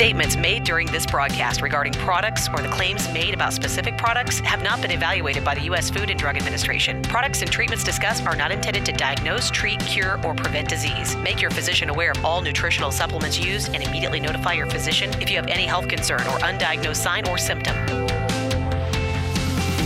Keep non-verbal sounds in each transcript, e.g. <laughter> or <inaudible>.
Statements made during this broadcast regarding products or the claims made about specific products have not been evaluated by the U.S. Food and Drug Administration. Products and treatments discussed are not intended to diagnose, treat, cure, or prevent disease. Make your physician aware of all nutritional supplements used and immediately notify your physician if you have any health concern or undiagnosed sign or symptom.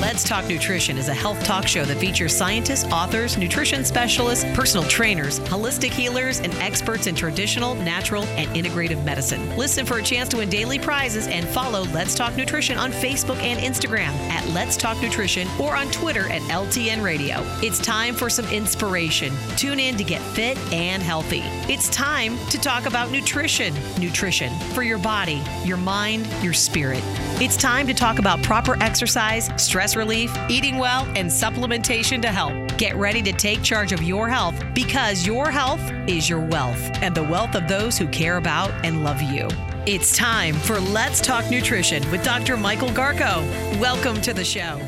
Let's Talk Nutrition is a health talk show that features scientists, authors, nutrition specialists, personal trainers, holistic healers, and experts in traditional, natural, and integrative medicine. Listen for a chance to win daily prizes and follow Let's Talk Nutrition on Facebook and Instagram at Let's Talk Nutrition or on Twitter at LTN Radio. It's time for some inspiration. Tune in to get fit and healthy. It's time to talk about nutrition. Nutrition for your body, your mind, your spirit. It's time to talk about proper exercise, stress relief, eating well, and supplementation to help. Get ready to take charge of your health because your health is your wealth and the wealth of those who care about and love you. It's time for Let's Talk Nutrition with Dr. Michael Garko. Welcome to the show.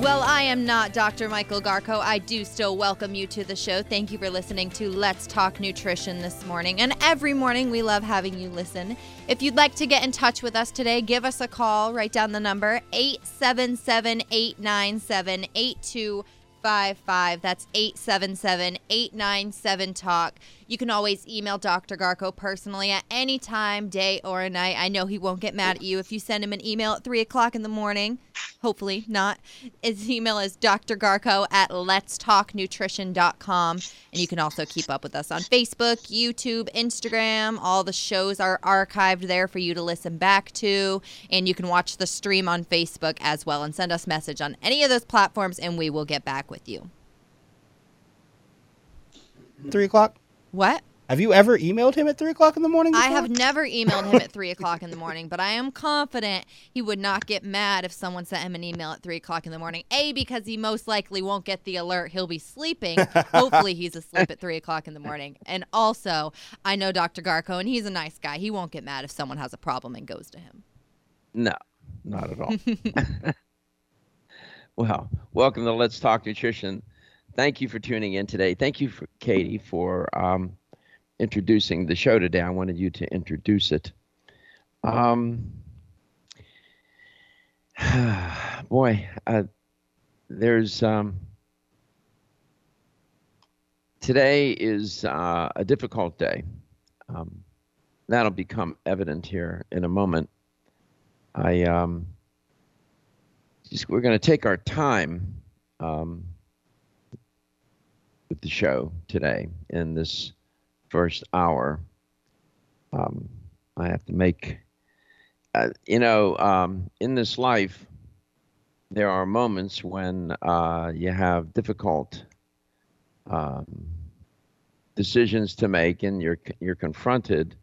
Well, I am not Dr. Michael Garko. I do still welcome you to the show. Thank you for listening to Let's Talk Nutrition this morning. And every morning, we love having you listen. If you'd like to get in touch with us today, give us a call. Write down the number 877 897 8255. That's 877 897 Talk. You can always email Dr. Garko personally at any time, day or night. I know he won't get mad at you if you send him an email at 3 o'clock in the morning. Hopefully not. His email is drgarko at letstalknutrition.com. And you can also keep up with us on Facebook, YouTube, Instagram. All the shows are archived there for you to listen back to. And you can watch the stream on Facebook as well and send us message on any of those platforms and we will get back with you. Three o'clock. What? Have you ever emailed him at three o'clock in the morning? I have never emailed him at three o'clock in the morning, but I am confident he would not get mad if someone sent him an email at three o'clock in the morning. A, because he most likely won't get the alert. He'll be sleeping. <laughs> Hopefully, he's asleep at three o'clock in the morning. And also, I know Dr. Garko, and he's a nice guy. He won't get mad if someone has a problem and goes to him. No, not at all. <laughs> <laughs> well, welcome to Let's Talk Nutrition. Thank you for tuning in today. Thank you, for, Katie, for um, introducing the show today. I wanted you to introduce it. Um, <sighs> boy, uh, there's um, today is uh, a difficult day. Um, that'll become evident here in a moment. I um, just, we're going to take our time um, with the show today in this first hour. Um, I have to make, uh, you know, um, in this life, there are moments when uh, you have difficult um, decisions to make, and you're you're confronted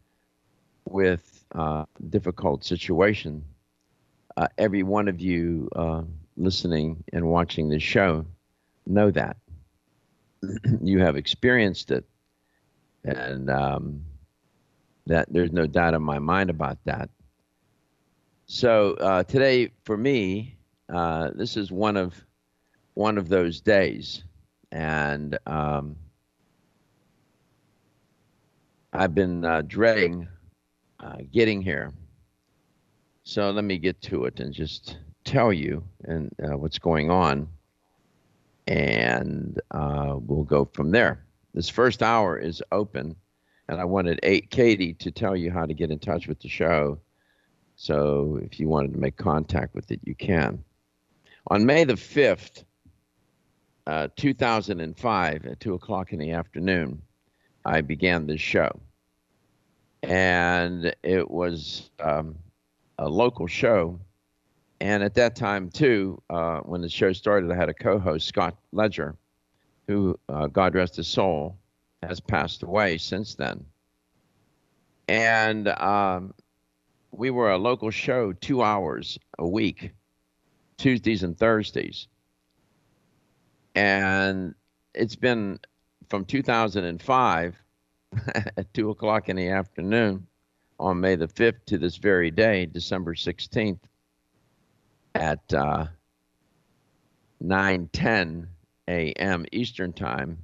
with uh, difficult situation. Uh, every one of you uh, listening and watching this show know that <clears throat> you have experienced it and um, that there's no doubt in my mind about that. So uh, today, for me, uh, this is one of one of those days, and um, I've been uh, dreading uh, getting here. So let me get to it and just tell you and uh, what's going on, and uh, we'll go from there. This first hour is open, and I wanted eight Katie to tell you how to get in touch with the show. So if you wanted to make contact with it, you can. On May the 5th, uh, 2005, at 2 o'clock in the afternoon, I began this show. And it was um, a local show And at that time, too, uh, when the show started, I had a co host, Scott Ledger, who, uh, God rest his soul, has passed away since then. And um, we were a local show two hours a week, Tuesdays and Thursdays. And it's been from 2005 <laughs> at 2 o'clock in the afternoon on May the 5th to this very day, December 16th, at uh, 9:10 a.m. Eastern Time.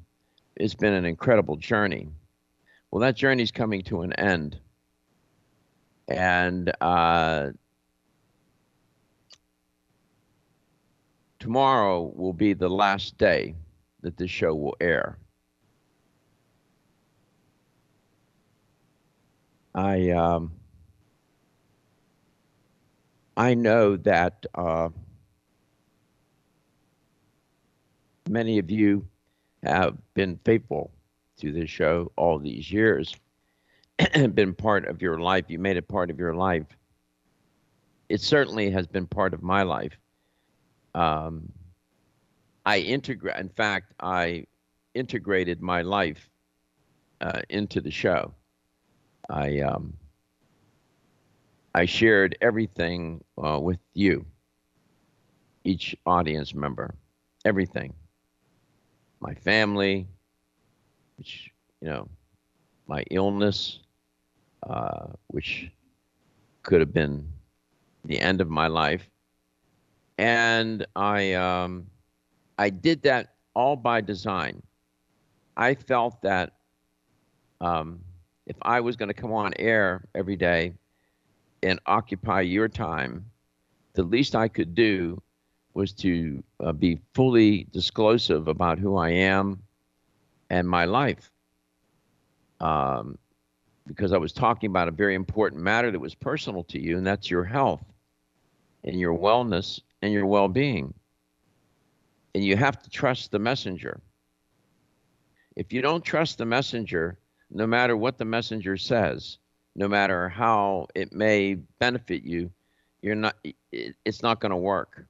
It's been an incredible journey. Well, that journey's coming to an end, and uh, tomorrow will be the last day that this show will air. I um, I know that uh, many of you have been faithful to this show all these years and <clears throat> been part of your life. You made it part of your life. It certainly has been part of my life. Um, I integrate. In fact, I integrated my life uh, into the show. I um, I shared everything uh, with you, each audience member, everything. My family, which you know, my illness, uh, which could have been the end of my life, and I um, I did that all by design. I felt that um, if I was going to come on air every day and occupy your time, the least I could do was to uh, be fully disclosive about who I am and my life. Um, because I was talking about a very important matter that was personal to you, and that's your health and your wellness and your well being. And you have to trust the messenger. If you don't trust the messenger, no matter what the messenger says, no matter how it may benefit you, you're not it's not going to work.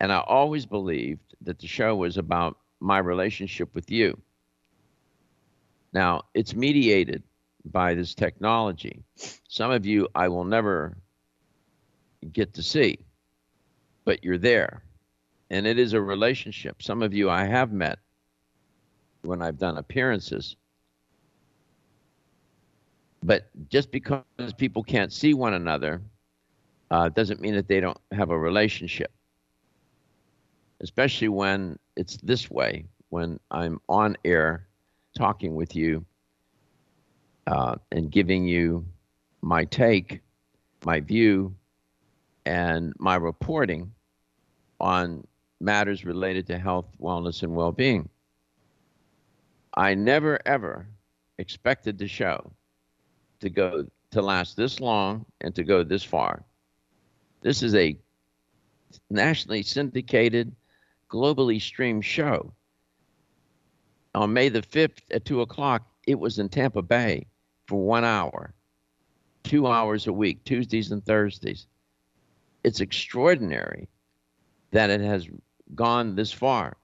And I always believed that the show was about my relationship with you. Now, it's mediated by this technology. Some of you I will never get to see, but you're there. And it is a relationship. Some of you I have met when I've done appearances. But just because people can't see one another uh, doesn't mean that they don't have a relationship. Especially when it's this way, when I'm on air talking with you uh, and giving you my take, my view, and my reporting on matters related to health, wellness, and well being. I never ever expected the show to go to last this long and to go this far. This is a nationally syndicated, globally streamed show. On May the 5th at 2 o'clock, it was in Tampa Bay for one hour, two hours a week, Tuesdays and Thursdays. It's extraordinary that it has gone this far.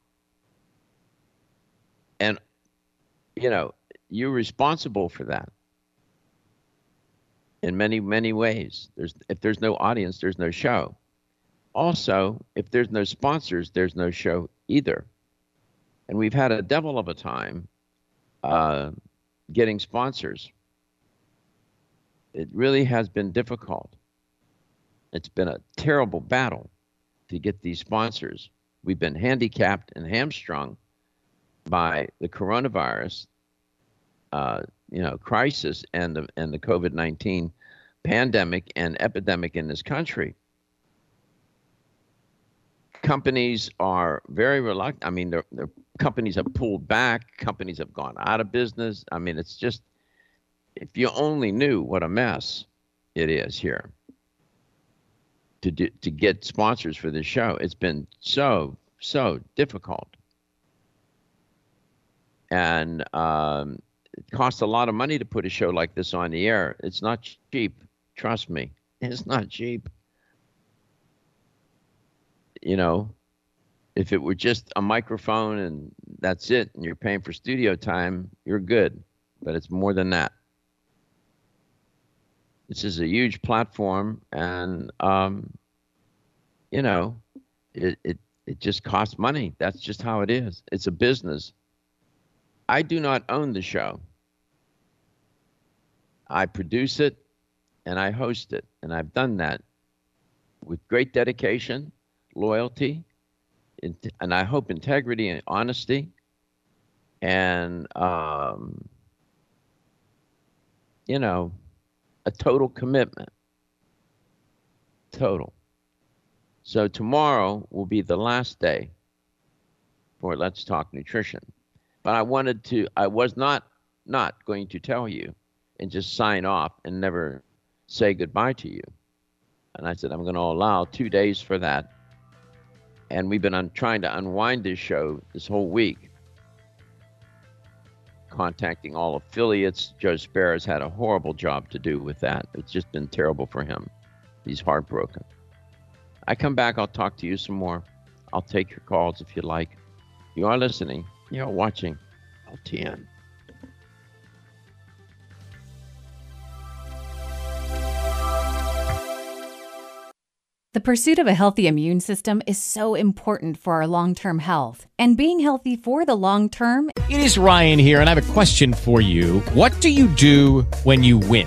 And you know, you're responsible for that in many, many ways. There's if there's no audience, there's no show. Also, if there's no sponsors, there's no show either. And we've had a devil of a time uh, getting sponsors. It really has been difficult. It's been a terrible battle to get these sponsors. We've been handicapped and hamstrung by the coronavirus, uh, you know, crisis and the and the COVID nineteen pandemic and epidemic in this country. Companies are very reluctant. I mean, the companies have pulled back. Companies have gone out of business. I mean, it's just if you only knew what a mess it is here to do, to get sponsors for this show. It's been so so difficult and um, it costs a lot of money to put a show like this on the air. It's not cheap. Trust me, <laughs> it's not cheap. you know, if it were just a microphone and that's it, and you're paying for studio time, you're good. But it's more than that. This is a huge platform, and um, you know, it, it it just costs money. That's just how it is. It's a business. I do not own the show. I produce it and I host it, and I've done that with great dedication, loyalty, and I hope integrity and honesty, and um, you know, a total commitment. Total. So tomorrow will be the last day for Let's Talk Nutrition. But I wanted to, I was not not going to tell you and just sign off and never say goodbye to you. And I said, I'm going to allow two days for that. And we've been trying to unwind this show this whole week, contacting all affiliates. Joe Spera's had a horrible job to do with that. It's just been terrible for him. He's heartbroken. I come back, I'll talk to you some more. I'll take your calls if you like. You are listening, you are watching LTN. The pursuit of a healthy immune system is so important for our long term health. And being healthy for the long term. It is Ryan here, and I have a question for you. What do you do when you win?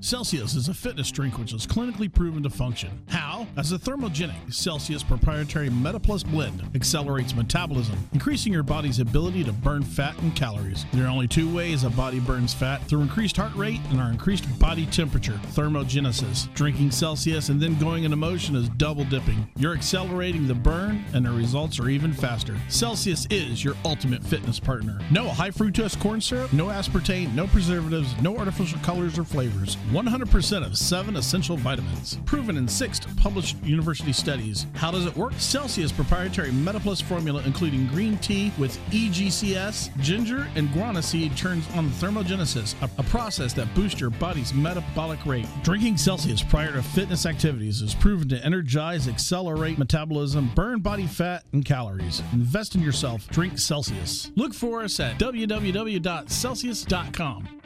Celsius is a fitness drink which is clinically proven to function. How? As a thermogenic, Celsius proprietary MetaPlus blend accelerates metabolism, increasing your body's ability to burn fat and calories. There are only two ways a body burns fat through increased heart rate and our increased body temperature, thermogenesis. Drinking Celsius and then going into motion is double dipping. You're accelerating the burn, and the results are even faster. Celsius is your ultimate fitness partner. No high fructose corn syrup, no aspartame, no preservatives, no artificial colors or flavors. 100% of seven essential vitamins. Proven in six published university studies. How does it work? Celsius proprietary MetaPlus formula, including green tea with EGCG, ginger, and guarana seed, turns on thermogenesis, a, a process that boosts your body's metabolic rate. Drinking Celsius prior to fitness activities is proven to energize, accelerate metabolism, burn body fat and calories. Invest in yourself. Drink Celsius. Look for us at www.celsius.com.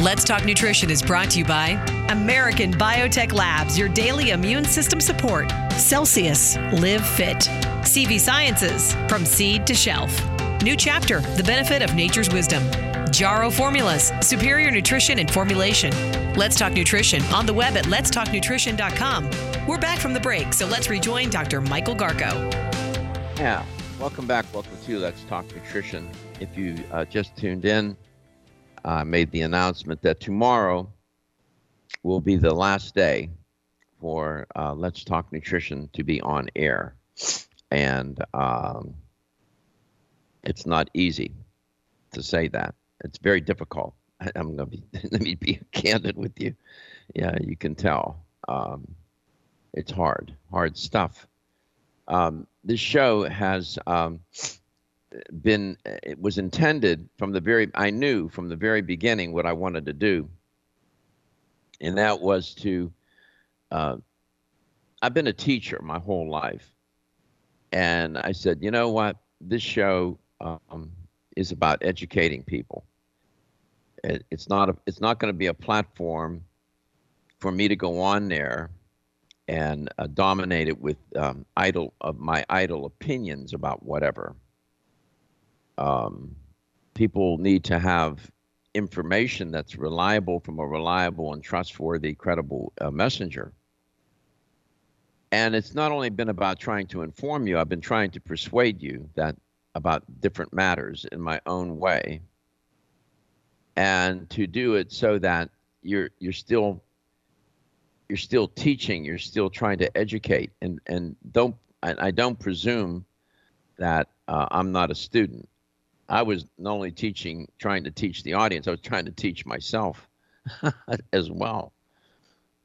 Let's Talk Nutrition is brought to you by American Biotech Labs, your daily immune system support. Celsius, live fit. CV Sciences, from seed to shelf. New chapter, the benefit of nature's wisdom. Jarrow Formulas, superior nutrition and formulation. Let's Talk Nutrition on the web at letstalknutrition.com. We're back from the break, so let's rejoin Dr. Michael Garko. Yeah, welcome back. Welcome to Let's Talk Nutrition. If you uh, just tuned in, uh, made the announcement that tomorrow will be the last day for uh, Let's Talk Nutrition to be on air. And um, it's not easy to say that. It's very difficult <laughs> I, am gonna be <laughs> let me be <laughs> candid with you. Yeah, you can tell. Um, it's hard, hard stuff. Um, this show has um, been it was intended from the very I knew from the very beginning what I wanted to do, and that was to. Uh, I've been a teacher my whole life, and I said, you know what, this show um, is about educating people. It, it's not a, it's not going to be a platform for me to go on there and uh, dominate it with um, idle of my idle opinions about whatever. Um, people need to have information that's reliable from a reliable and trustworthy, credible uh, messenger. And it's not only been about trying to inform you, I've been trying to persuade you that about different matters in my own way. And to do it so that you're you're still you're still teaching, you're still trying to educate and and don't I, I don't presume that uh, I'm not a student. I was not only teaching, trying to teach the audience, I was trying to teach myself <laughs> as well.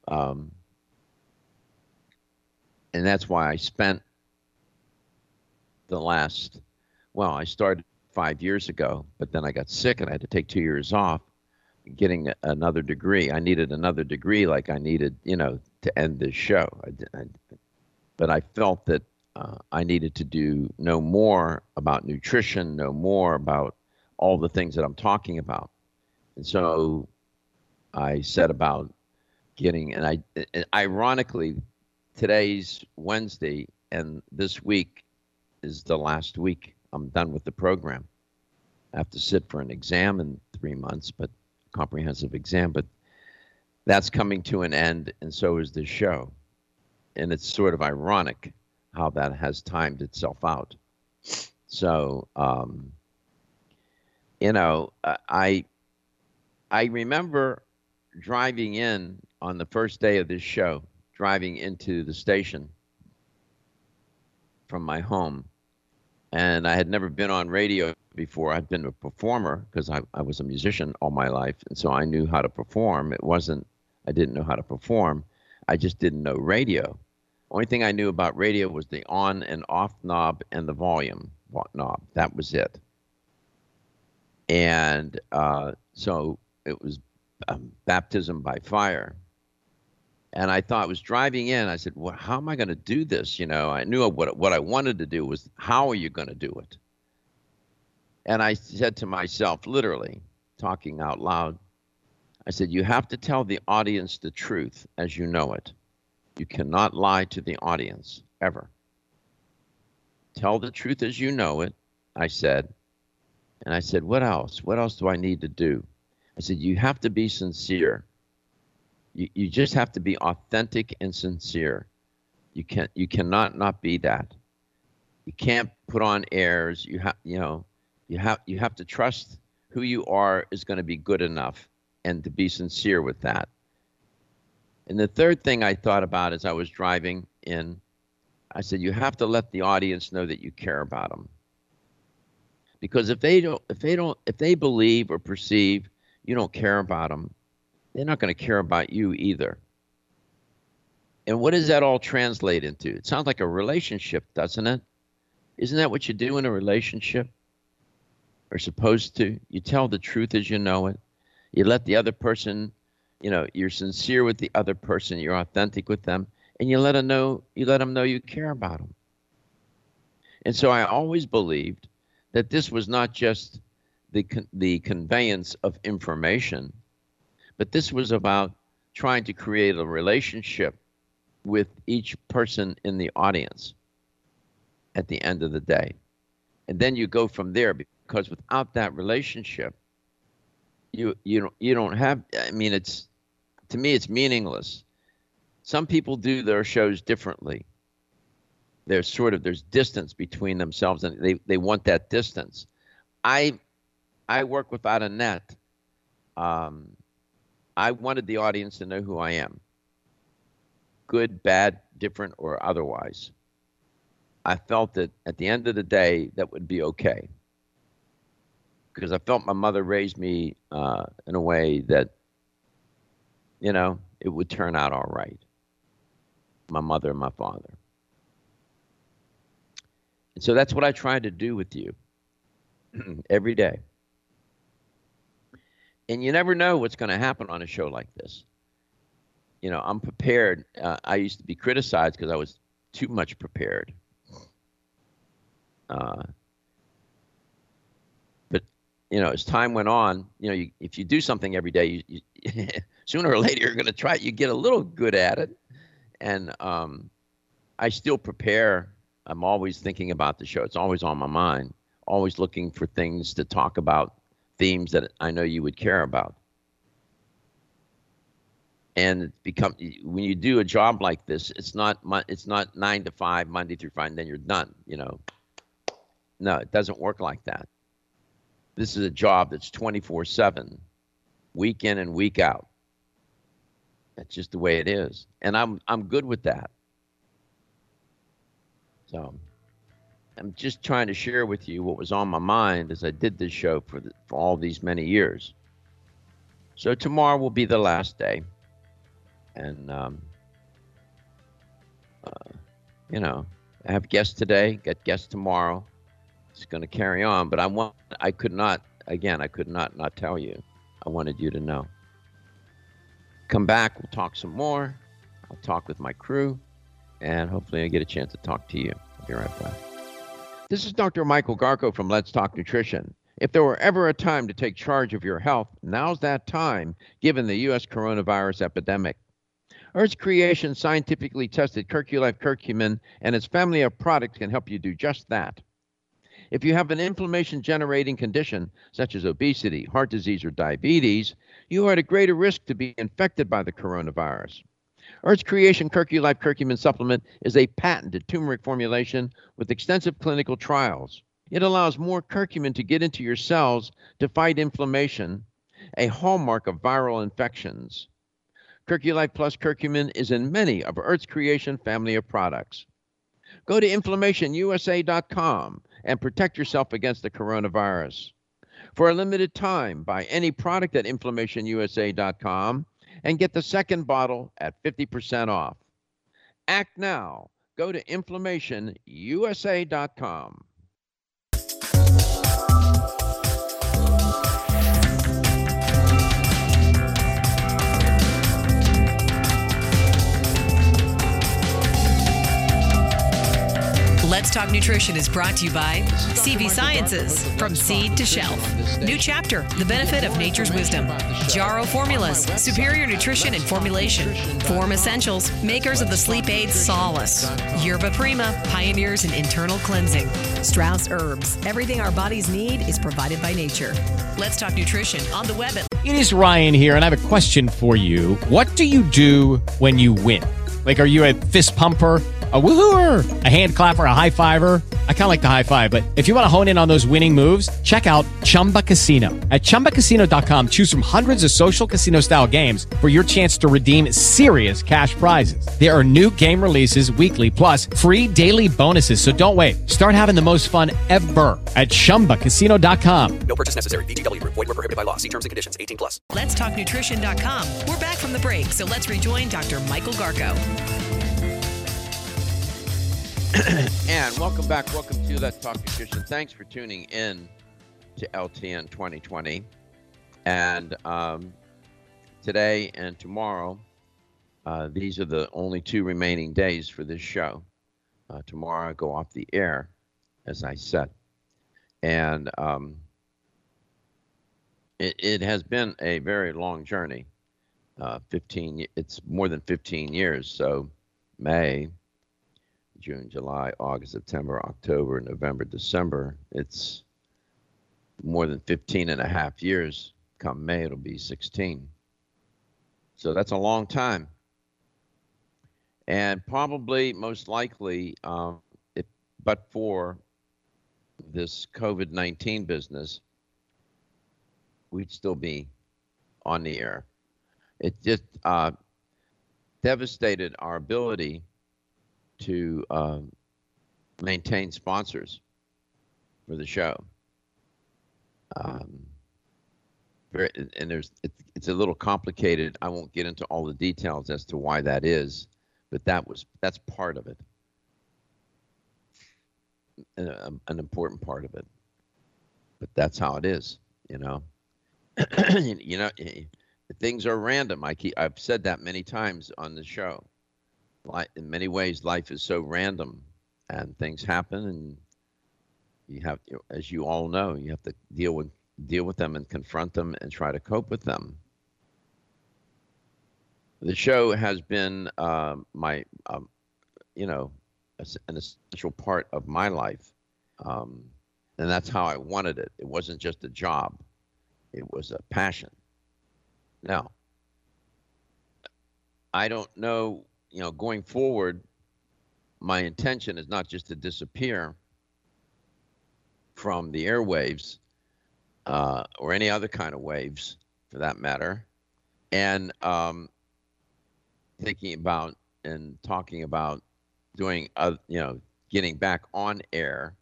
Um, and that's why I spent the last, well, I started five years ago, but then I got sick and I had to take two years off getting another degree. I needed another degree like I needed, you know, to end this show. I, I, but I felt that uh, I needed to do know more about nutrition, know more about all the things that I'm talking about. And so I set about getting, and I, ironically, today's Wednesday, and this week is the last week. I'm done with the program. I have to sit for an exam in three months, but comprehensive exam. But that's coming to an end, and so is this show. And it's sort of ironic how that has timed itself out. So, um, you know, I I remember driving in on the first day of this show driving into the station from my home. And I had never been on radio before. I'd been a performer because I, I was a musician all my life. And so I knew how to perform. It wasn't, I didn't know how to perform. I just didn't know radio. Only thing I knew about radio was the on and off knob and the volume knob. That was it. And uh, so it was um, baptism by fire and I thought I was driving in. I said, "Well, how am I going to do this?" You know, I knew what what I wanted to do was how are you going to do it? And I said to myself, literally, talking out loud, I said, "You have to tell the audience the truth as you know it. You cannot lie to the audience ever. Tell the truth as you know it." I said, and I said, "What else? What else do I need to do?" I said, "You have to be sincere." You, you just have to be authentic and sincere. You can't you cannot not be that. You can't put on airs. You have you know you have you have to trust who you are is going to be good enough and to be sincere with that. And the third thing I thought about as I was driving in, I said you have to let the audience know that you care about them. Because if they don't if they don't if they believe or perceive you don't care about them, they're not going to care about you either. And what does that all translate into? It sounds like a relationship, doesn't it? Isn't that what you do in a relationship? Or supposed to? You tell the truth as you know it. You let the other person, you know, you're sincere with the other person, you're authentic with them, and you let them know you let them know you care about them. And so I always believed that this was not just the the conveyance of information, but this was about trying to create a relationship with each person in the audience at the end of the day. And then you go from there because without that relationship, you you don't you don't have I mean it's to me it's meaningless. Some people do their shows differently. There's sort of there's distance between themselves and they, they want that distance. I I work without a net. Um, I wanted the audience to know who I am good, bad, different, or otherwise. I felt that at the end of the day, that would be okay. Because I felt my mother raised me uh, in a way that, you know, it would turn out all right. My mother and my father. And so that's what I try to do with you <clears throat> every day. And you never know what's going to happen on a show like this. You know, I'm prepared. Uh, I used to be criticized because I was too much prepared. Uh, you know, as time went on, you know, you, if you do something every day, you, you <laughs> sooner or later you're going to try. it. You get a little good at it, and um, I still prepare. I'm always thinking about the show. It's always on my mind. Always looking for things to talk about, themes that I know you would care about. And become when you do a job like this, it's not it's not nine to five Monday through Friday, and then you're done. You know, no, it doesn't work like that. This is a job that's 24 7, week in and week out. That's just the way it is. And I'm, I'm good with that. So I'm just trying to share with you what was on my mind as I did this show for, the, for all these many years. So tomorrow will be the last day. And, um, uh, you know, I have guests today, got guests tomorrow it's going to carry on. But I want, I could not, again, I could not not tell you. I wanted you to know. Come back, we'll talk some more. I'll talk with my crew, and hopefully I get a chance to talk to you. I'll be right back. This is Dr. Michael Garko from Let's Talk Nutrition. If there were ever a time to take charge of your health, now's that time, given the U.S. coronavirus epidemic. Earth's creation scientifically tested Life curcumin and its family of products can help you do just that. If you have an inflammation generating condition, such as obesity, heart disease, or diabetes, you are at a greater risk to be infected by the coronavirus. Earth's Creation Life Curcumin supplement is a patented turmeric formulation with extensive clinical trials. It allows more curcumin to get into your cells to fight inflammation, a hallmark of viral infections. Life Plus curcumin is in many of Earth's Creation family of products. Go to inflammationusa.com and protect yourself against the coronavirus. For a limited time, buy any product at inflammationusa.com and get the second bottle at 50% off. Act now. Go to inflammationusa.com. Let's Talk Nutrition is brought to you by CV Sciences, from seed to shelf. New chapter, the benefit of nature's wisdom. Jarrow Formulas, superior nutrition and formulation. Form Essentials, makers of the sleep aid Solace. Yerba Prima, pioneers in internal cleansing. Strauss Herbs, everything our bodies need is provided by nature. Let's Talk Nutrition on the web at. It is Ryan here, and I have a question for you. What do you do when you win? Like, are you a fist pumper? A woohooer, a hand clapper, a high fiver. I kind of like the high five, but if you want to hone in on those winning moves, check out Chumba Casino. At ChumbaCasino.com, choose from hundreds of social casino style games for your chance to redeem serious cash prizes. There are new game releases weekly, plus free daily bonuses. So don't wait. Start having the most fun ever at ChumbaCasino.com. No purchase necessary. VGW. Void were prohibited by law. See terms and conditions. 18 plus. Let's talk nutrition.com. We're back from the break, so let's rejoin Dr. Michael Garko. And welcome back. Welcome to Let's Talk Nutrition. Thanks for tuning in to LTN 2020. And um, today and tomorrow, uh, these are the only two remaining days for this show. Uh, tomorrow I go off the air, as I said. And um, it, it, has been a very long journey. Uh, 15, it's more than 15 years. So May, June, July, August, September, October, November, December. It's more than 15 and a half years. Come May, it'll be 16. So that's a long time. And probably, most likely, um, if, but for this COVID 19 business, we'd still be on the air. It just uh, devastated our ability to um, maintain sponsors for the show. Um, and there's it's, a little complicated. I won't get into all the details as to why that is, but that was that's part of it, an, um, an important part of it. But that's how it is, you know. <clears throat> you know, things are random. I keep I've said that many times on the show. In many ways, life is so random, and things happen, and you have, as you all know, you have to deal with deal with them and confront them and try to cope with them. The show has been uh, my, um, you know, an essential part of my life, um, and that's how I wanted it. It wasn't just a job; it was a passion. Now, I don't know, you know, going forward, my intention is not just to disappear from the airwaves uh, or any other kind of waves for that matter, and um, thinking about and talking about doing, uh, you know, getting back on air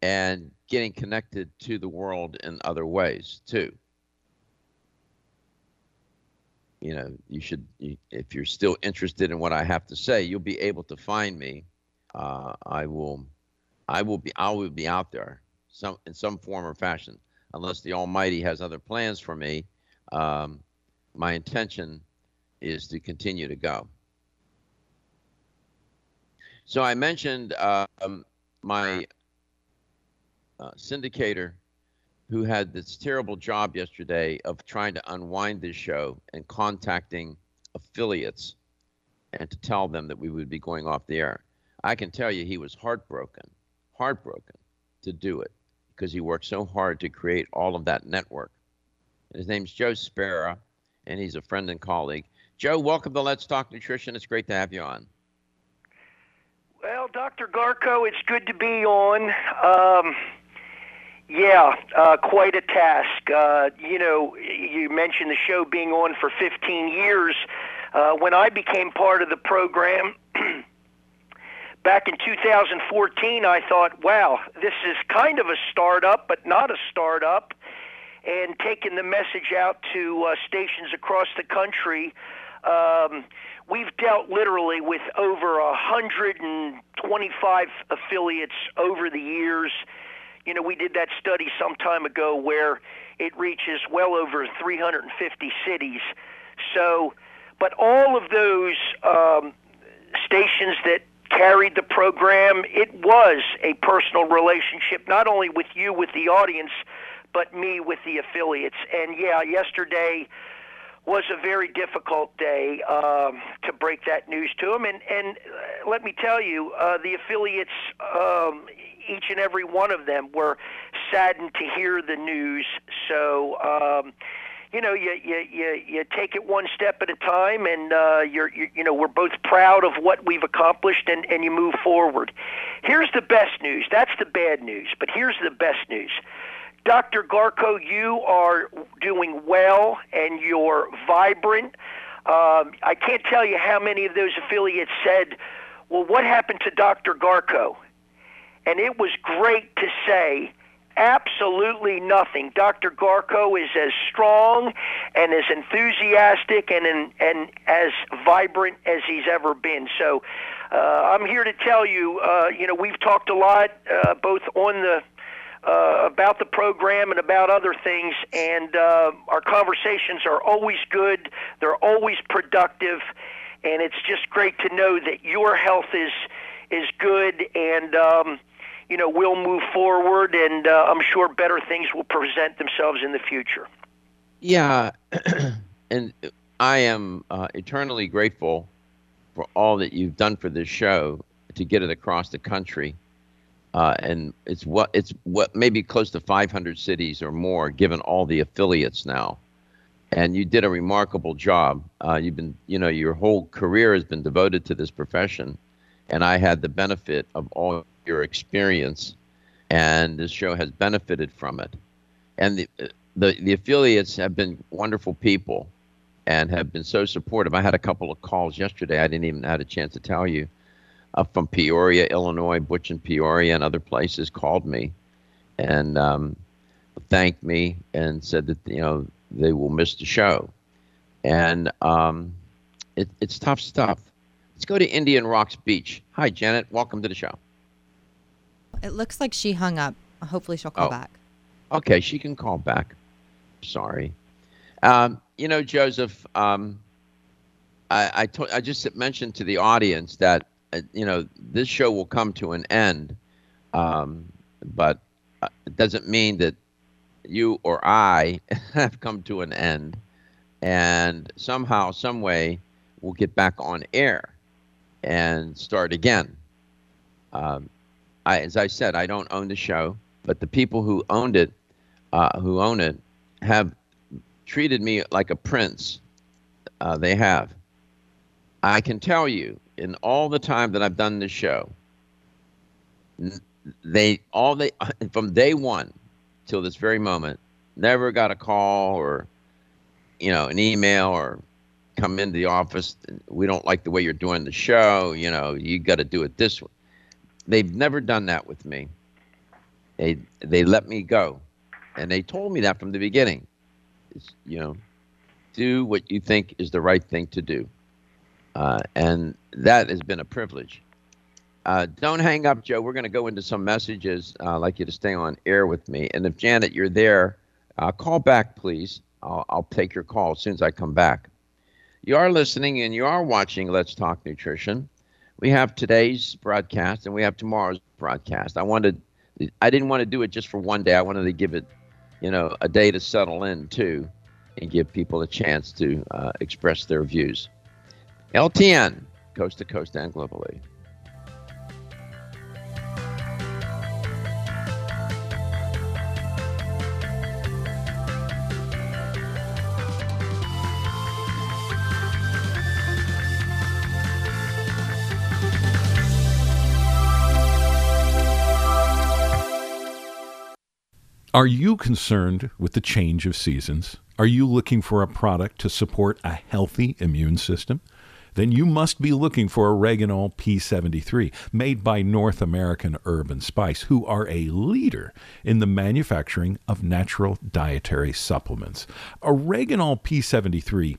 and getting connected to the world in other ways too. You know, you should, if you're still interested in what I have to say, you'll be able to find me. Uh, I will, I will be, I will be out there some in some form or fashion unless the Almighty has other plans for me, um, my intention is to continue to go. So I mentioned um, my uh, syndicator who had this terrible job yesterday of trying to unwind this show and contacting affiliates and to tell them that we would be going off the air. I can tell you he was heartbroken, heartbroken to do it because he worked so hard to create all of that network. His name's Joe Spera, and he's a friend and colleague. Joe, welcome to Let's Talk Nutrition. It's great to have you on. Well, Dr. Garko, it's good to be on. Um, yeah, uh, quite a task. Uh, you know, you mentioned the show being on for 15 years. Uh, when I became part of the program, <clears throat> back in 2014, I thought, wow, this is kind of a startup, but not a startup. And taking the message out to uh, stations across the country, um, we've dealt literally with over 125 affiliates over the years. You know, we did that study some time ago where it reaches well over 350 cities. So, but all of those um, stations that carried the program. It was a personal relationship, not only with you, with the audience, but me with the affiliates. And yeah, yesterday was a very difficult day um, to break that news to them. And and uh, let me tell you, uh, the affiliates, um, each and every one of them, were saddened to hear the news. So. Um, you know, you you you, you take it one step at a time, and uh, you're you, you know we're both proud of what we've accomplished, and and you move forward. Here's the best news. That's the bad news, but here's the best news. Dr. Garko, you are doing well, and you're vibrant. Um, I can't tell you how many of those affiliates said, "Well, what happened to Dr. Garko?" And it was great to say absolutely nothing. Dr. Garko is as strong and as enthusiastic and and, and as vibrant as he's ever been. So uh, I'm here to tell you, uh, you know, we've talked a lot, uh, both on the uh, about the program and about other things, and uh, our conversations are always good. They're always productive, and it's just great to know that your health is is good and. Um, you know, we'll move forward, and uh, I'm sure better things will present themselves in the future. Yeah, <clears throat> and I am uh, eternally grateful for all that you've done for this show to get it across the country. Uh, and it's what it's what maybe close to 500 cities or more, given all the affiliates now. And you did a remarkable job. Uh, you've been, you know, your whole career has been devoted to this profession, and I had the benefit of all your experience, and this show has benefited from it. And the the, the affiliates have been wonderful people and have been so supportive. I had a couple of calls yesterday. I didn't even have a chance to tell you uh, from Peoria, Illinois. Butch and Peoria and other places called me, and um, thanked me and said that you know they will miss the show, and um, it, it's tough stuff. Let's go to Indian Rocks Beach. Hi, Janet. Welcome to the show. It looks like she hung up. Hopefully, she'll call Oh. back. Okay, she can call back. Sorry. Um, you know, Joseph, um, I I, to- I just mentioned to the audience that uh, you know this show will come to an end, um, but uh, it doesn't mean that you or I <laughs> have come to an end, and somehow, some way, we'll get back on air and start again. Um, I, as I said, I don't own the show, but the people who owned it, uh, who own it, have treated me like a prince. Uh, they have. I can tell you, in all the time that I've done this show, they all they <laughs> from day one till this very moment never got a call or you know an email or come into the office. We don't like the way you're doing the show. You know, you got to do it this way. They've never done that with me. They they let me go, and they told me that from the beginning. It's, you know, do what you think is the right thing to do, uh, and that has been a privilege. Uh, don't hang up, Joe. We're going to go into some messages. Uh, I'd like you to stay on air with me, and if Janet, you're there, uh, call back, please. I'll, I'll take your call as soon as I come back. You are listening and you are watching Let's Talk Nutrition. We have today's broadcast and we have tomorrow's broadcast. I wanted, I didn't want to do it just for one day. I wanted to give it, you know, a day to settle in too, and give people a chance to uh, express their views. LTN, coast to coast and globally. Are you concerned with the change of seasons? Are you looking for a product to support a healthy immune system? Then you must be looking for Oreganol P73, made by North American Herb and Spice, who are a leader in the manufacturing of natural dietary supplements. Oreganol P73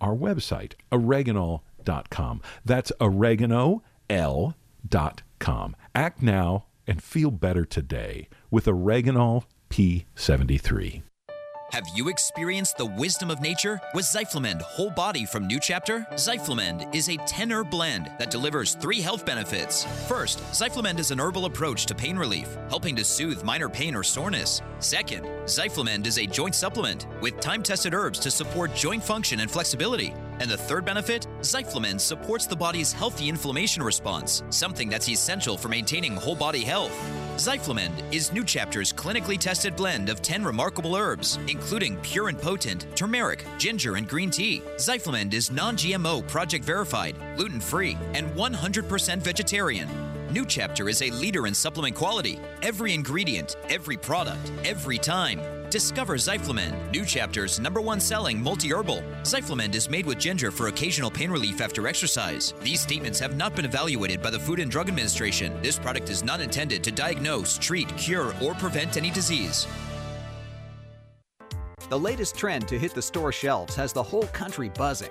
our website, oreganol.com. That's oregano.l.com. Act now and feel better today with Oreganol P73. Have you experienced the wisdom of nature with Zyflamend Whole Body from New Chapter? Zyflamend is a 10 herb blend that delivers three health benefits. First, Zyflamend is an herbal approach to pain relief, helping to soothe minor pain or soreness. Second, Zyflamend is a joint supplement with time tested herbs to support joint function and flexibility. And the third benefit, Zyflamend supports the body's healthy inflammation response, something that's essential for maintaining whole body health. Zyflamend is New Chapter's clinically tested blend of 10 remarkable herbs, including pure and potent turmeric, ginger, and green tea. Zyflamend is non GMO, project verified, gluten free, and 100% vegetarian. New Chapter is a leader in supplement quality. Every ingredient, every product, every time. Discover Zyflamend, New Chapter's number one selling multi herbal. Zyflamend is made with ginger for occasional pain relief after exercise. These statements have not been evaluated by the Food and Drug Administration. This product is not intended to diagnose, treat, cure, or prevent any disease. The latest trend to hit the store shelves has the whole country buzzing.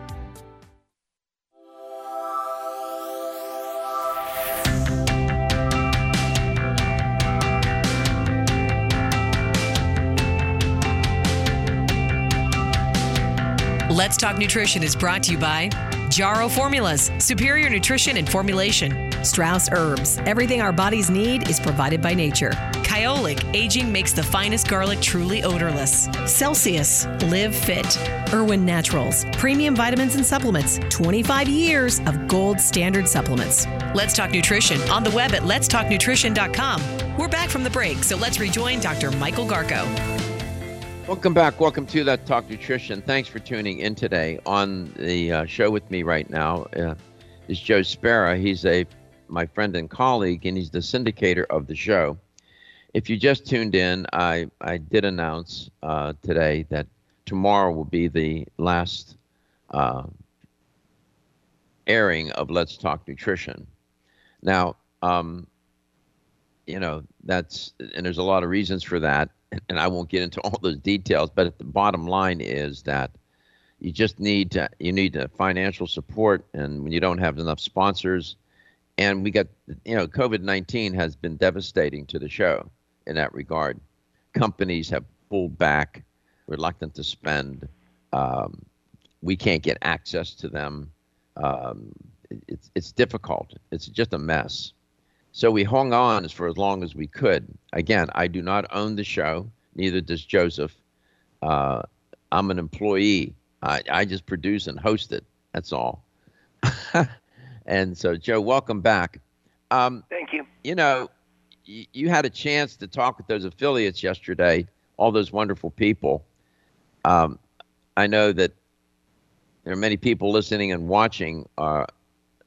Let's Talk Nutrition is brought to you by Jarrow Formulas, superior nutrition and formulation. Strauss Herbs, everything our bodies need is provided by nature. Kyolic, aging makes the finest garlic truly odorless. Celsius, live fit. Irwin Naturals, premium vitamins and supplements. 25 years of gold standard supplements. Let's Talk Nutrition on the web at letstalknutrition.com. We're back from the break, so let's rejoin Dr. Michael Garko. Welcome back. Welcome to Let's Talk Nutrition. Thanks for tuning in today. On the uh, show with me right now uh, is Joe Spera. He's a my friend and colleague, and he's the syndicator of the show. If you just tuned in, I I did announce uh, today that tomorrow will be the last uh, airing of Let's Talk Nutrition. Now, um, you know that's and there's a lot of reasons for that and I won't get into all those details, but the bottom line is that you just need to you need financial support, and when you don't have enough sponsors, and we got you know COVID nineteen has been devastating to the show in that regard. Companies have pulled back, reluctant to spend. Um, we can't get access to them. Um, it's it's difficult. It's just a mess. So we hung on for as long as we could. Again, I do not own the show, neither does Joseph. Uh, I'm an employee. I, I just produce and host it. That's all. <laughs> and so, Joe, welcome back. Um, Thank you. You know, y- you had a chance to talk with those affiliates yesterday, all those wonderful people. Um, I know that there are many people listening and watching. Uh,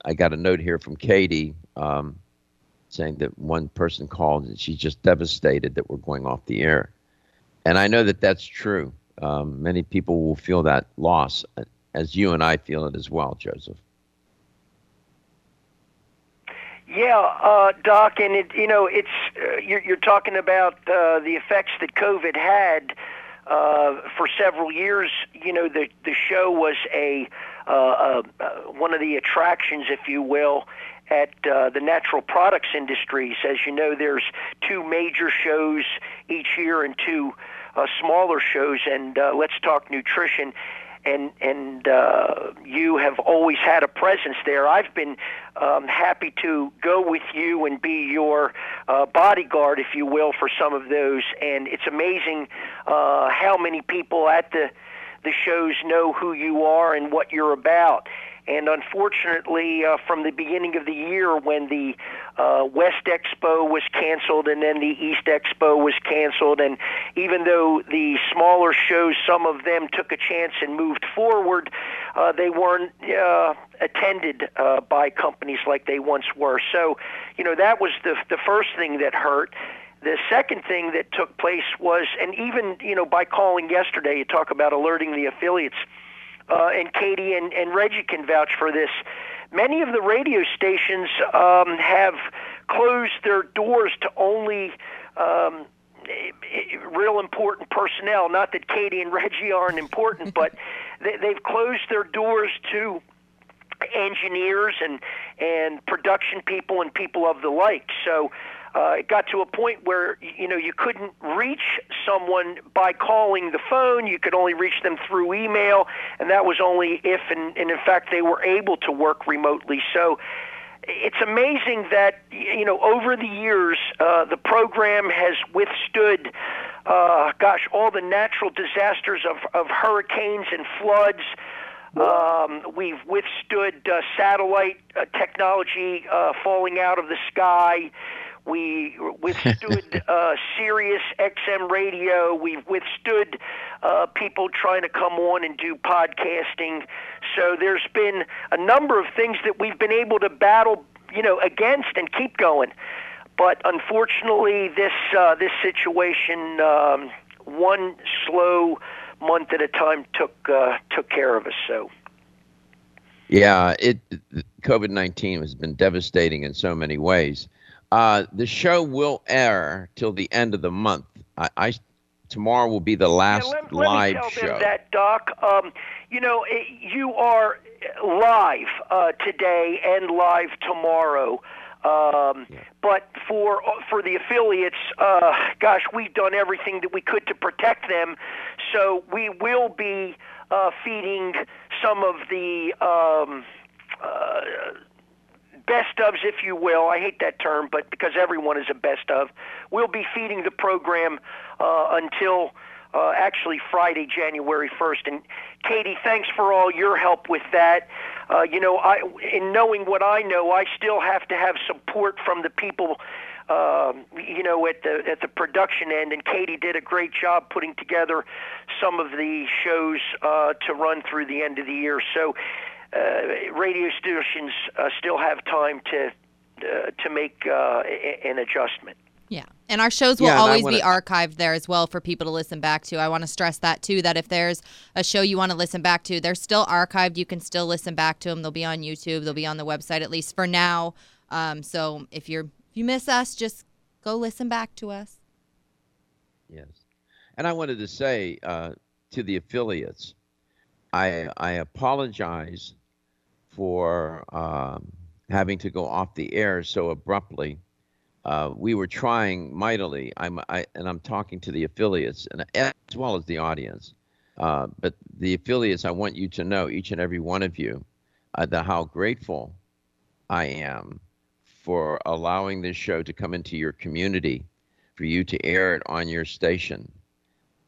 I got a note here from Katie. Um, saying that one person called and she's just devastated that we're going off the air. And I know that that's true. Um, many people will feel that loss, as you and I feel it as well, Joseph. Yeah, uh, Doc, and it you know it's uh, you're, you're talking about uh, the effects that COVID had uh, for several years. You know, the the show was a uh, uh, one of the attractions, if you will, at uh, the natural products industries. As you know, there's two major shows each year and two uh, smaller shows. And uh, let's talk nutrition. And and uh, you have always had a presence there. I've been um, happy to go with you and be your uh, bodyguard, if you will, for some of those. And it's amazing uh, how many people at the the shows know who you are and what you're about. And unfortunately, uh, from the beginning of the year, when the uh, West Expo was canceled and then the East Expo was canceled, and even though the smaller shows, some of them took a chance and moved forward, uh, they weren't uh, attended uh, by companies like they once were. So, you know, that was the the first thing that hurt. The second thing that took place was, and even you know, by calling yesterday, you talk about alerting the affiliates uh, and Katie and, and Reggie can vouch for this. Many of the radio stations um, have closed their doors to only um, real important personnel. Not that Katie and Reggie aren't important, but <laughs> they, they've closed their doors to engineers and and production people and people of the like. So uh, it got to a point where you know you couldn't reach someone by calling the phone. You could only reach them through email, and that was only if, and, and in fact, they were able to work remotely. So it's amazing that you know over the years uh, the program has withstood uh, gosh all the natural disasters of, of hurricanes and floods um, we've withstood uh, satellite uh, technology uh, falling out of the sky we withstood <laughs> uh, Sirius XM radio. We've withstood uh, people trying to come on and do podcasting. So there's been a number of things that we've been able to battle you know, against and keep going. But unfortunately, this uh, this situation, um, one slow month at a time, took uh, took care of us. So. Yeah, it COVID nineteen has been devastating in so many ways. Uh, the show will air till the end of the month. I, I tomorrow will be the last let, live let me tell show. Them that Doc, um, you know, it, you are live uh, today and live tomorrow. Um, But for for the affiliates, uh, gosh, we've done everything that we could to protect them. So we will be uh, feeding some of the um, uh, best ofs, if you will. I hate that term, but because everyone is a best of, we'll be feeding the program uh, until uh, actually Friday, January 1st. And Katie, thanks for all your help with that. Uh, you know, I, in knowing what I know, I still have to have support from the people. Um, you know, at the at the production end, and Katie did a great job putting together some of the shows uh, to run through the end of the year. So, uh, radio stations uh, still have time to uh, to make uh, a- an adjustment. Yeah. And our shows will Yeah, always wanna- be archived there as well for people to listen back to. I want to stress that too that if there's a show you want to listen back to, they're still archived. You can still listen back to them. They'll be on YouTube, they'll be on the website at least for now. Um, so if you're if you miss us, just go listen back to us. Yes, and I wanted to say uh, to the affiliates, I I apologize for um, having to go off the air so abruptly. Uh, we were trying mightily. I'm I, and I'm talking to the affiliates and as well as the audience. Uh, but the affiliates, I want you to know, each and every one of you, uh, the how grateful I am for allowing this show to come into your community, for you to air it on your station.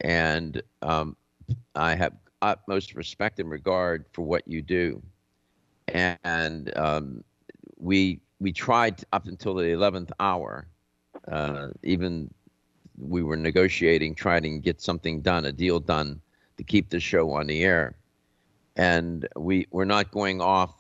And um, I have utmost respect and regard for what you do. And um, we we tried up until the 11th hour, uh, even we were negotiating, trying to get something done, a deal done to keep the show on the air. And we we're not going off.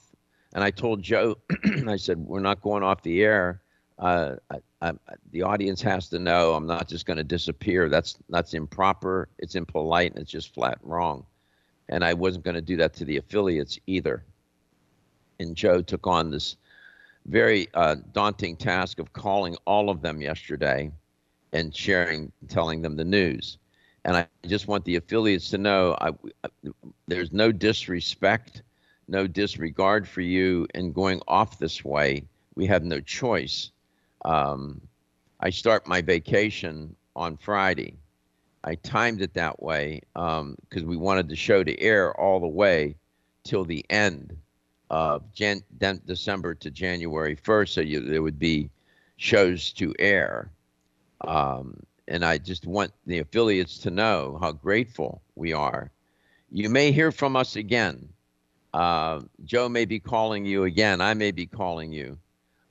And I told Joe, <clears throat> I said, we're not going off the air. Uh, I, I, the audience has to know I'm not just going to disappear. That's that's improper. It's impolite, and it's just flat wrong. And I wasn't going to do that to the affiliates either. And Joe took on this very uh, daunting task of calling all of them yesterday and sharing, telling them the news. And I just want the affiliates to know I, there's no disrespect, no disregard for you in going off this way. We have no choice. Um, I start my vacation on Friday. I timed it that way because we wanted the show to air all the way till the end of Jan- Den- December to January 1st, so you, there would be shows to air. Um, and I just want the affiliates to know how grateful we are. You may hear from us again. Uh, Joe may be calling you again. I may be calling you.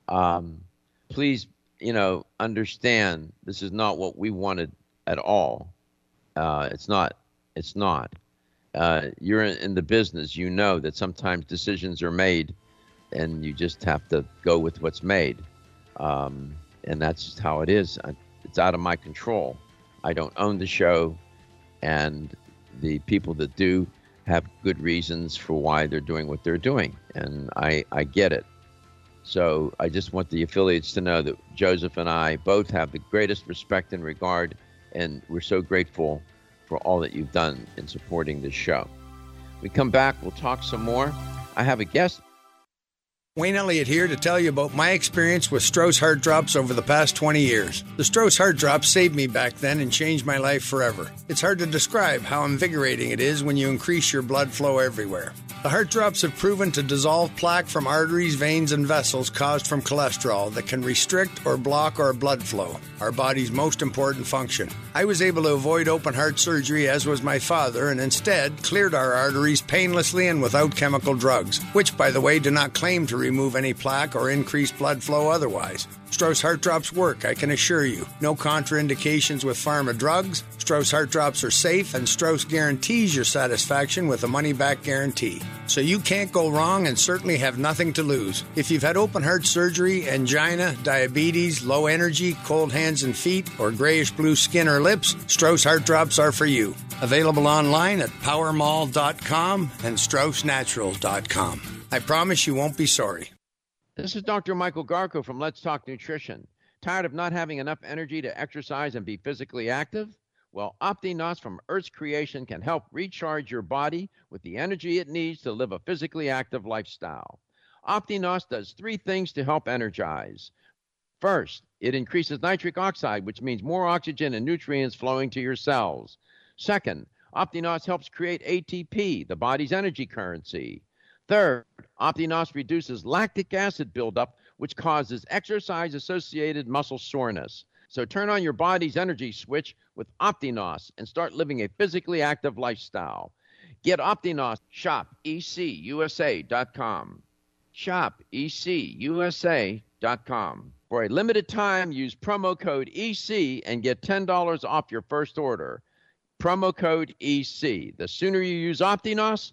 Um, please, you know, understand this is not what we wanted at all. Uh, it's not. It's not. Uh, you're in, the business. You know that sometimes decisions are made, and you just have to go with what's made. Um, and that's just how it is. I, it's out of my control. I don't own the show, and the people that do have good reasons for why they're doing what they're doing, and I, I get it. So I just want the affiliates to know that Joseph and I both have the greatest respect and regard, and we're so grateful for all that you've done in supporting this show. We come back, we'll talk some more. I have a guest. Wayne Elliott here to tell you about my experience with Strauss Heart Drops over the past 20 years. The Strauss Heart Drops saved me back then and changed my life forever. It's hard to describe how invigorating it is when you increase your blood flow everywhere. The heart drops have proven to dissolve plaque from arteries, veins, and vessels caused from cholesterol that can restrict or block our blood flow, our body's most important function. I was able to avoid open heart surgery, as was my father, and instead cleared our arteries painlessly and without chemical drugs, which, by the way, do not claim to remove any plaque or increase blood flow otherwise. Strauss Heart Drops work, I can assure you. No contraindications with pharma drugs. Strauss Heart Drops are safe, and Strauss guarantees your satisfaction with a money back guarantee. So you can't go wrong and certainly have nothing to lose. If you've had open heart surgery, angina, diabetes, low energy, cold hands and feet, or grayish blue skin or lips, Strauss Heart Drops are for you. Available online at powermall.com and straussnatural.com. I promise you won't be sorry. This is Dr. Michael Garko from Let's Talk Nutrition. Tired of not having enough energy to exercise and be physically active? Well, OptiNos from Earth's creation can help recharge your body with the energy it needs to live a physically active lifestyle. OptiNos does three things to help energize. First, it increases nitric oxide, which means more oxygen and nutrients flowing to your cells. Second, OptiNos helps create ATP, the body's energy currency. Third, OptiNos reduces lactic acid buildup, which causes exercise associated muscle soreness. So turn on your body's energy switch with OptiNos and start living a physically active lifestyle. Get OptiNos, shop ecusa.com. Shop ecusa.com. For a limited time, use promo code EC and get $10 off your first order. Promo code EC. The sooner you use OptiNos,